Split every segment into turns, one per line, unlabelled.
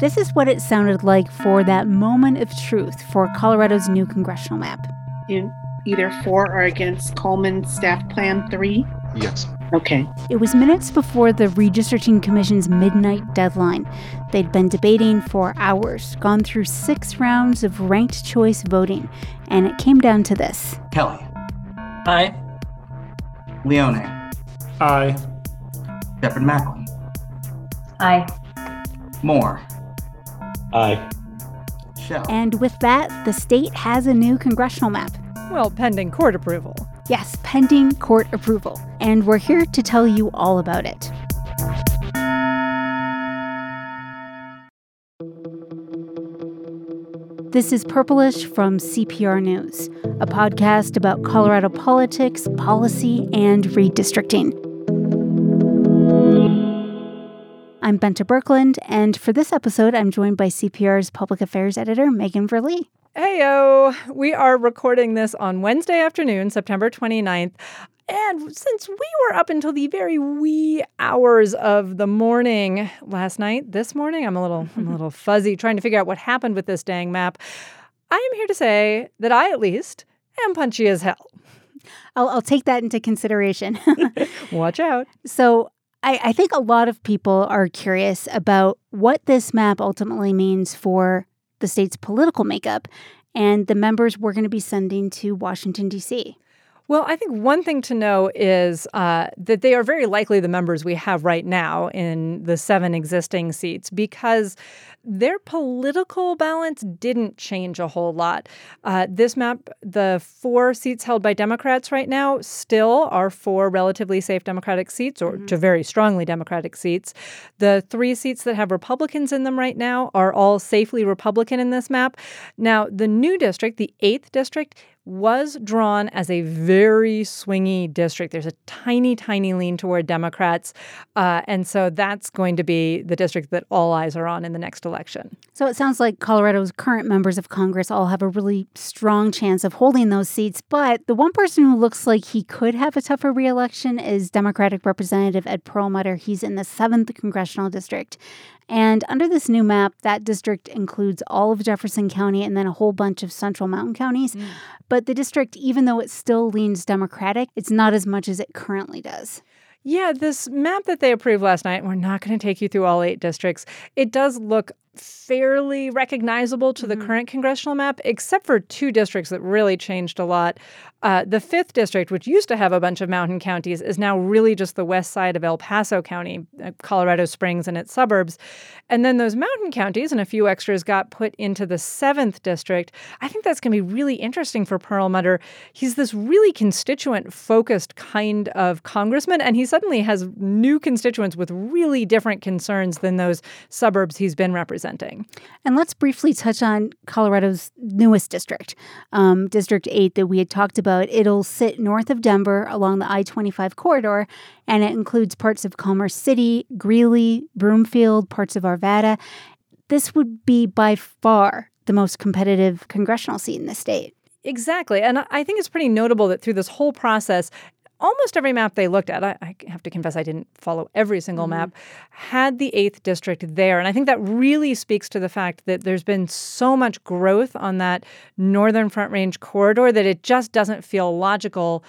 This is what it sounded like for that moment of truth for Colorado's new congressional map.
You either for or against Coleman Staff Plan 3?
Yes.
Okay.
It was minutes before the Redistricting Commission's midnight deadline. They'd been debating for hours, gone through six rounds of ranked choice voting, and it came down to this
Kelly.
Aye.
Leone.
Aye.
Shepherd Macklin.
Aye.
Moore.
Aye.
Shell.
And with that, the state has a new congressional map.
Well, pending court approval.
Yes, pending court approval. And we're here to tell you all about it. This is Purplish from CPR News, a podcast about Colorado politics, policy, and redistricting. I'm Bente Birkeland, and for this episode, I'm joined by CPR's public affairs editor, Megan Verlee.
Heyo, we are recording this on Wednesday afternoon, September 29th. And since we were up until the very wee hours of the morning last night, this morning, I'm a little I'm a little fuzzy trying to figure out what happened with this dang map. I am here to say that I at least am punchy as hell.
I'll, I'll take that into consideration.
Watch out.
So I, I think a lot of people are curious about what this map ultimately means for the state's political makeup and the members we're going to be sending to Washington, D.C.
Well, I think one thing to know is uh, that they are very likely the members we have right now in the seven existing seats because their political balance didn't change a whole lot. Uh, this map, the four seats held by Democrats right now, still are four relatively safe Democratic seats or mm-hmm. to very strongly Democratic seats. The three seats that have Republicans in them right now are all safely Republican in this map. Now, the new district, the eighth district, was drawn as a very swingy district. There's a tiny, tiny lean toward Democrats. Uh, and so that's going to be the district that all eyes are on in the next election.
So it sounds like Colorado's current members of Congress all have a really strong chance of holding those seats. But the one person who looks like he could have a tougher reelection is Democratic Representative Ed Perlmutter. He's in the 7th Congressional District. And under this new map, that district includes all of Jefferson County and then a whole bunch of central mountain counties. Mm. But the district, even though it still leans Democratic, it's not as much as it currently does.
Yeah, this map that they approved last night, we're not going to take you through all eight districts. It does look fairly recognizable to mm-hmm. the current congressional map, except for two districts that really changed a lot. Uh, the fifth district, which used to have a bunch of mountain counties, is now really just the west side of El Paso County, uh, Colorado Springs and its suburbs. And then those mountain counties and a few extras got put into the seventh district. I think that's going to be really interesting for Perlmutter. He's this really constituent focused kind of congressman, and he suddenly has new constituents with really different concerns than those suburbs he's been representing.
And let's briefly touch on Colorado's newest district, um, District 8, that we had talked about about, it'll sit north of Denver along the I 25 corridor, and it includes parts of Commerce City, Greeley, Broomfield, parts of Arvada. This would be by far the most competitive congressional seat in the state.
Exactly. And I think it's pretty notable that through this whole process, almost every map they looked at, I, I, have to confess I didn't follow every single mm-hmm. map, had the 8th district there. And I think that really speaks to the fact that there's been so much growth on that northern Front Range corridor that it just doesn't feel logical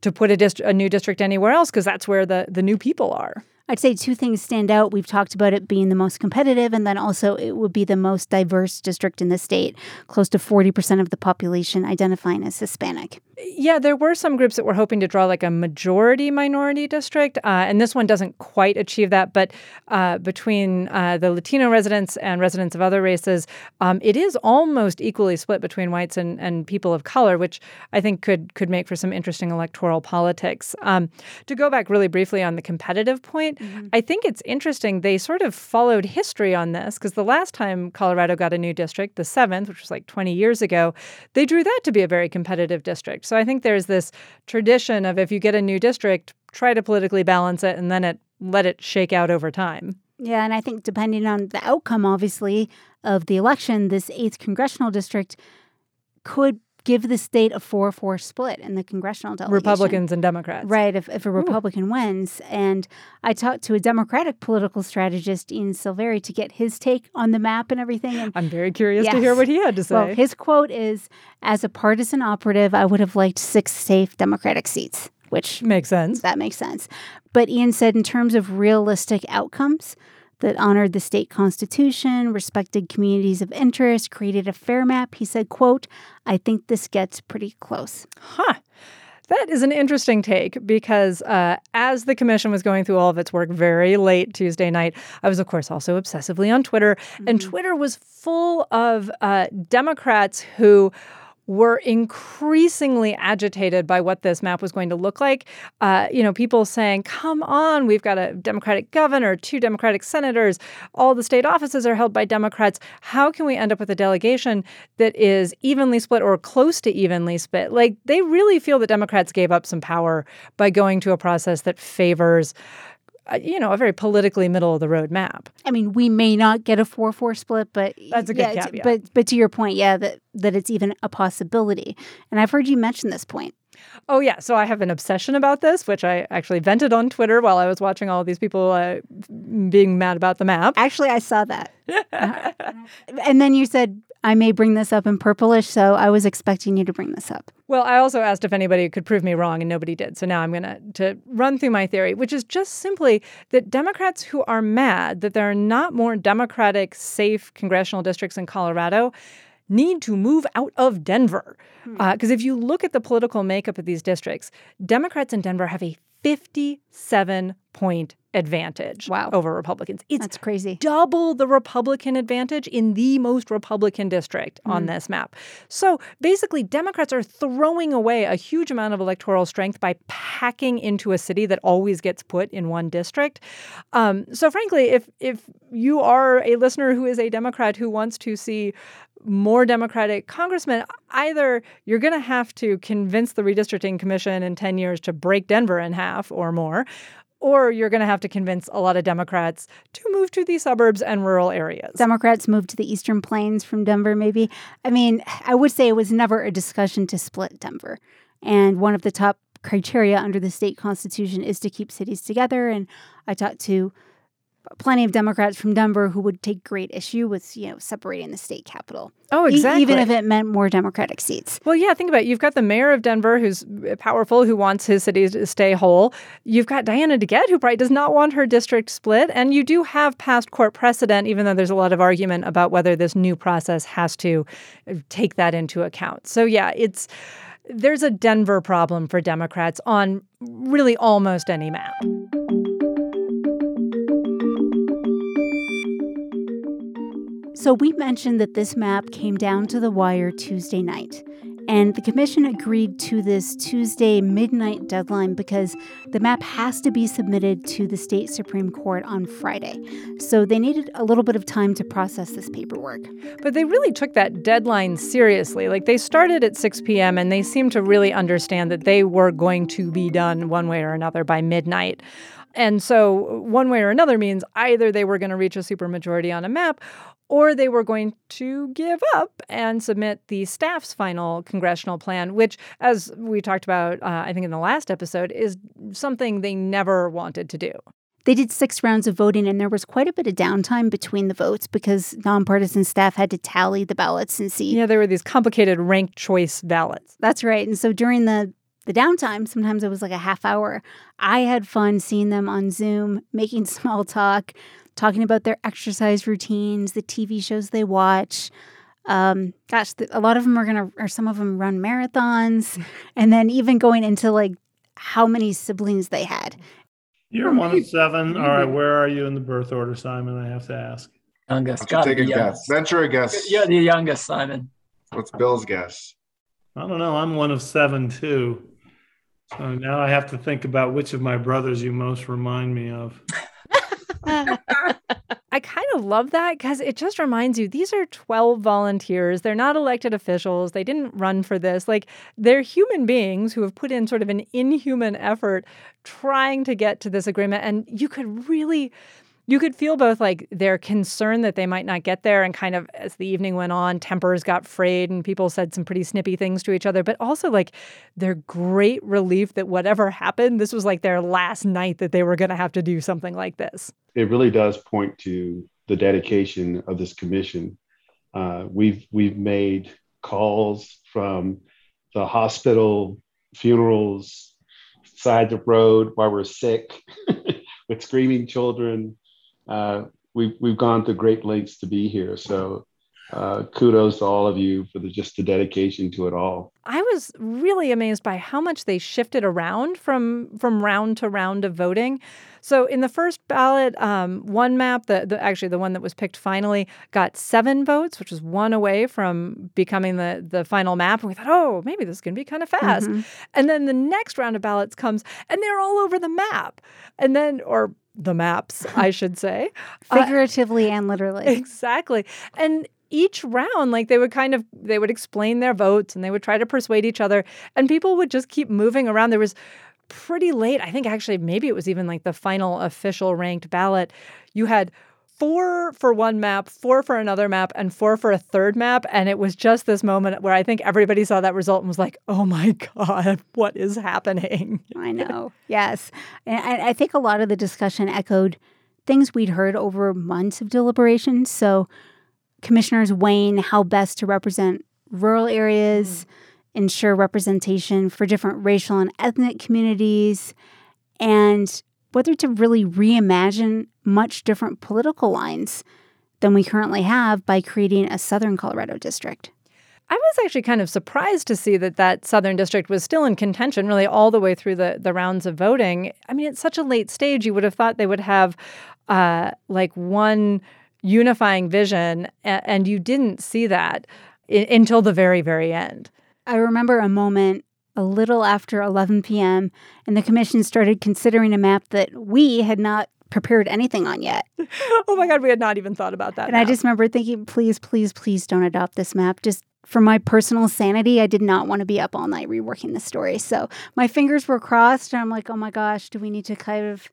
to put a, dist- a new district anywhere else because that's where the, the new people are.
I'd say two things stand out. We've talked about it being the most competitive, and then also it would be the most diverse district in the state, close to 40% of the population identifying as Hispanic.
Yeah, there were some groups that were hoping to draw like a majority minority district, uh, and this one doesn't quite achieve that. But uh, between uh, the Latino residents and residents of other races, um, it is almost equally split between whites and, and people of color, which I think could could make for some interesting electoral politics. Um, to go back really briefly on the competitive point, mm-hmm. I think it's interesting. They sort of followed history on this because the last time Colorado got a new district, the seventh, which was like 20 years ago, they drew that to be a very competitive district. So I think there's this tradition of if you get a new district, try to politically balance it and then it let it shake out over time.
Yeah, and I think depending on the outcome, obviously, of the election, this eighth congressional district could give the state a 4 4 split in the congressional delegation.
Republicans and Democrats.
Right, if, if a Republican Ooh. wins. And I talked to a Democratic political strategist, Ian Silverii, to get his take on the map and everything. And
I'm very curious yes. to hear what he had to say.
Well, his quote is As a partisan operative, I would have liked six safe Democratic seats, which
makes sense.
That makes sense. But Ian said, in terms of realistic outcomes, that honored the state constitution, respected communities of interest, created a fair map. He said, quote, I think this gets pretty close.
Huh. That is an interesting take because uh, as the commission was going through all of its work very late Tuesday night, I was, of course, also obsessively on Twitter. Mm-hmm. And Twitter was full of uh, Democrats who were increasingly agitated by what this map was going to look like. Uh, you know, people saying, come on, we've got a Democratic governor, two Democratic senators, all the state offices are held by Democrats. How can we end up with a delegation that is evenly split or close to evenly split? Like, they really feel that Democrats gave up some power by going to a process that favors you know, a very politically middle of the road map.
I mean, we may not get a four four split, but
that's a good yeah, caveat.
But but to your point, yeah, that that it's even a possibility. And I've heard you mention this point.
Oh yeah, so I have an obsession about this, which I actually vented on Twitter while I was watching all these people uh, being mad about the map.
Actually, I saw that. uh, and then you said I may bring this up in purplish, so I was expecting you to bring this up.
Well, I also asked if anybody could prove me wrong, and nobody did. So now I'm going to to run through my theory, which is just simply that Democrats who are mad that there are not more Democratic safe congressional districts in Colorado need to move out of Denver. Because hmm. uh, if you look at the political makeup of these districts, Democrats in Denver have a 57 point advantage
wow.
over Republicans.
It's That's crazy.
Double the Republican advantage in the most Republican district mm. on this map. So basically, Democrats are throwing away a huge amount of electoral strength by packing into a city that always gets put in one district. Um, so frankly, if if you are a listener who is a Democrat who wants to see more Democratic congressmen, either you're going to have to convince the redistricting commission in 10 years to break Denver in half or more, or you're going to have to convince a lot of Democrats to move to the suburbs and rural areas.
Democrats move to the Eastern Plains from Denver, maybe. I mean, I would say it was never a discussion to split Denver. And one of the top criteria under the state constitution is to keep cities together. And I talked to plenty of Democrats from Denver who would take great issue with, you know, separating the state capital.
Oh, exactly.
E- even if it meant more Democratic seats.
Well, yeah, think about it. You've got the mayor of Denver who's powerful, who wants his city to stay whole. You've got Diana DeGette, who probably does not want her district split. And you do have past court precedent, even though there's a lot of argument about whether this new process has to uh, take that into account. So, yeah, it's there's a Denver problem for Democrats on really almost any map.
So, we mentioned that this map came down to the wire Tuesday night. And the commission agreed to this Tuesday midnight deadline because the map has to be submitted to the state Supreme Court on Friday. So they needed a little bit of time to process this paperwork.
But they really took that deadline seriously. Like they started at 6 p.m. and they seemed to really understand that they were going to be done one way or another by midnight. And so, one way or another means either they were going to reach a supermajority on a map or they were going to give up and submit the staff's final congressional plan, which, as we talked about, uh, I think in the last episode, is something they never wanted to do.
They did six rounds of voting, and there was quite a bit of downtime between the votes because nonpartisan staff had to tally the ballots and see.
Yeah, there were these complicated ranked choice ballots.
That's right. And so during the the downtime, sometimes it was like a half hour. I had fun seeing them on Zoom, making small talk, talking about their exercise routines, the TV shows they watch. Um, gosh, the, a lot of them are gonna, or some of them run marathons, and then even going into like how many siblings they had.
You're one of seven. All right, where are you in the birth order, Simon? I have to ask.
Youngest. Got
take a guess. Venture a guess.
Yeah, the youngest, Simon.
What's Bill's guess?
I don't know. I'm one of seven too. So now I have to think about which of my brothers you most remind me of.
I kind of love that because it just reminds you these are 12 volunteers. They're not elected officials. They didn't run for this. Like, they're human beings who have put in sort of an inhuman effort trying to get to this agreement. And you could really you could feel both like their concern that they might not get there and kind of as the evening went on tempers got frayed and people said some pretty snippy things to each other but also like their great relief that whatever happened this was like their last night that they were going to have to do something like this.
It really does point to the dedication of this commission. Uh, we've we've made calls from the hospital funerals side of the road while we're sick with screaming children uh, we've we've gone to great lengths to be here. So uh, kudos to all of you for the just the dedication to it all.
I was really amazed by how much they shifted around from from round to round of voting. So in the first ballot, um, one map, the, the actually the one that was picked finally, got seven votes, which was one away from becoming the the final map. And we thought, oh, maybe this is going to be kind of fast. Mm-hmm. And then the next round of ballots comes, and they're all over the map. And then, or the maps, I should say.
Uh, Figuratively uh, and literally.
Exactly. And each round, like they would kind of they would explain their votes and they would try to persuade each other. And people would just keep moving around. There was pretty late, I think actually maybe it was even like the final official ranked ballot. You had four for one map, four for another map, and four for a third map. And it was just this moment where I think everybody saw that result and was like, oh my God, what is happening?
I know. yes. And I think a lot of the discussion echoed things we'd heard over months of deliberation. So, commissioners weighing how best to represent rural areas, mm. ensure representation for different racial and ethnic communities, and whether to really reimagine much different political lines than we currently have by creating a Southern Colorado district.
I was actually kind of surprised to see that that Southern district was still in contention, really all the way through the, the rounds of voting. I mean, at such a late stage, you would have thought they would have uh, like one unifying vision, and you didn't see that I- until the very, very end.
I remember a moment a little after 11 p.m., and the commission started considering a map that we had not prepared anything on yet.
oh my God, we had not even thought about that.
And map. I just remember thinking, please, please, please don't adopt this map. Just for my personal sanity, I did not want to be up all night reworking the story. So my fingers were crossed, and I'm like, oh my gosh, do we need to kind of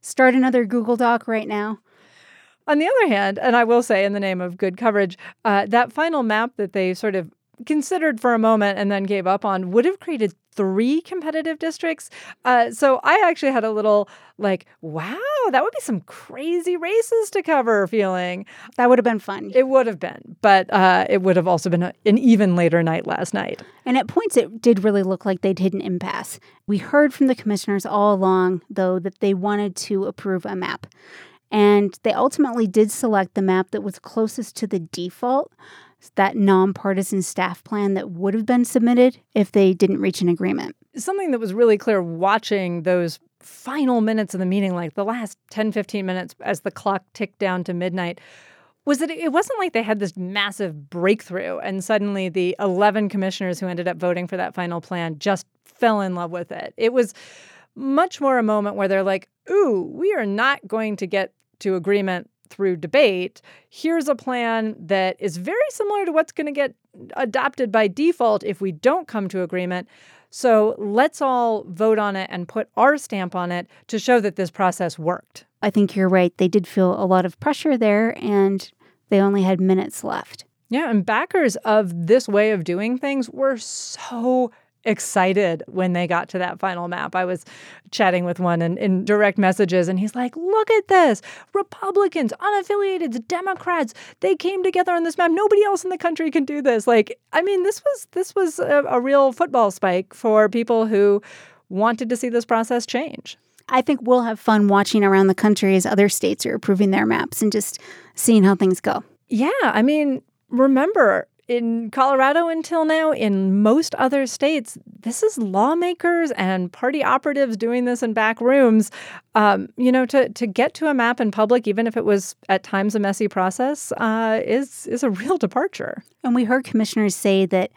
start another Google Doc right now?
On the other hand, and I will say in the name of good coverage, uh, that final map that they sort of considered for a moment and then gave up on would have created three competitive districts. Uh, so I actually had a little like, wow, that would be some crazy races to cover feeling.
That would have been fun.
It would have been, but uh, it would have also been a, an even later night last night.
And at points, it did really look like they'd hit an impasse. We heard from the commissioners all along, though, that they wanted to approve a map. And they ultimately did select the map that was closest to the default that nonpartisan staff plan that would have been submitted if they didn't reach an agreement.
Something that was really clear watching those final minutes of the meeting, like the last 10, 15 minutes as the clock ticked down to midnight, was that it wasn't like they had this massive breakthrough and suddenly the 11 commissioners who ended up voting for that final plan just fell in love with it. It was much more a moment where they're like, ooh, we are not going to get to agreement through debate, here's a plan that is very similar to what's going to get adopted by default if we don't come to agreement. So let's all vote on it and put our stamp on it to show that this process worked.
I think you're right. They did feel a lot of pressure there, and they only had minutes left.
Yeah, and backers of this way of doing things were so excited when they got to that final map. I was chatting with one in, in, direct messages, and he's like, Look at this. Republicans, unaffiliated, Democrats, they came together on this map. Nobody else in the country can do this. Like, I mean, this was this was a, a real football spike for people who wanted to see this process change.
I think we'll have fun watching around the country as other states are approving their maps and just seeing how things go.
Yeah, I mean, remember in Colorado until now, in most other states, this is lawmakers and party operatives doing this in back rooms. Um, you know, to to get to a map in public, even if it was at times a messy process, uh, is is a real departure.
And we heard commissioners say that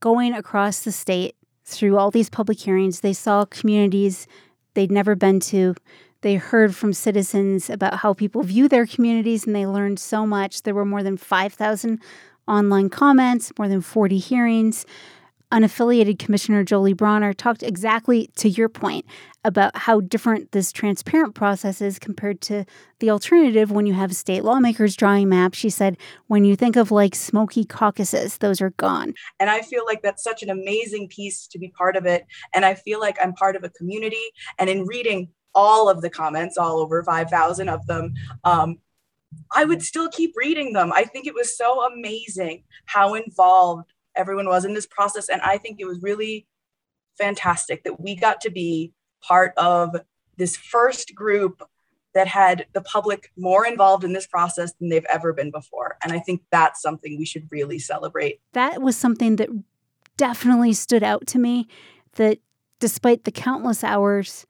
going across the state through all these public hearings, they saw communities they'd never been to. They heard from citizens about how people view their communities, and they learned so much. There were more than 5,000 online comments, more than 40 hearings. unaffiliated Commissioner Jolie Brawner talked exactly to your point about how different this transparent process is compared to the alternative when you have state lawmakers drawing maps. She said, when you think of like smoky caucuses, those are gone.
And I feel like that's such an amazing piece to be part of it. And I feel like I'm part of a community. And in reading all of the comments, all over 5,000 of them, um, I would still keep reading them. I think it was so amazing how involved everyone was in this process. And I think it was really fantastic that we got to be part of this first group that had the public more involved in this process than they've ever been before. And I think that's something we should really celebrate.
That was something that definitely stood out to me that despite the countless hours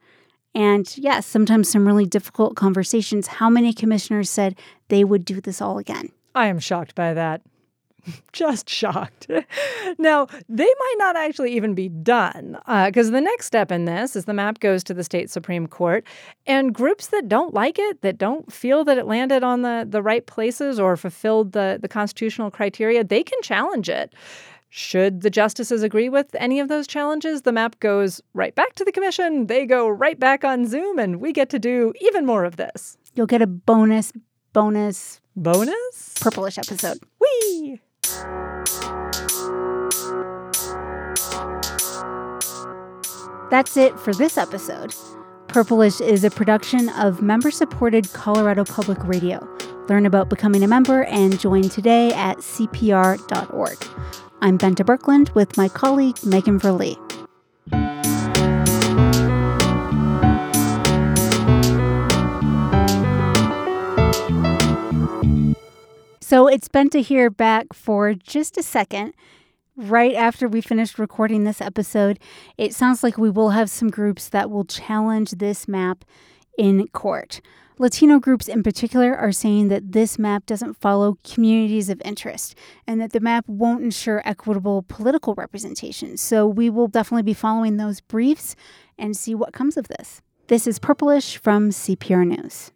and yes, sometimes some really difficult conversations, how many commissioners said they would do this all again?
I am shocked by that. just shocked. now, they might not actually even be done because uh, the next step in this is the map goes to the state Supreme Court, and groups that don't like it, that don't feel that it landed on the, the right places or fulfilled the, the constitutional criteria, they can challenge it. Should the justices agree with any of those challenges, the map goes right back to the commission. They go right back on Zoom, and we get to do even more of this.
You'll get a bonus, bonus,
bonus
purplish episode.
Whee!
That's it for this episode. Purplish is a production of member supported Colorado Public Radio. Learn about becoming a member and join today at CPR.org. I'm Bente Birkeland with my colleague Megan Verlee. So it's Bente here back for just a second. Right after we finished recording this episode, it sounds like we will have some groups that will challenge this map in court. Latino groups in particular are saying that this map doesn't follow communities of interest and that the map won't ensure equitable political representation. So we will definitely be following those briefs and see what comes of this. This is Purplish from CPR News.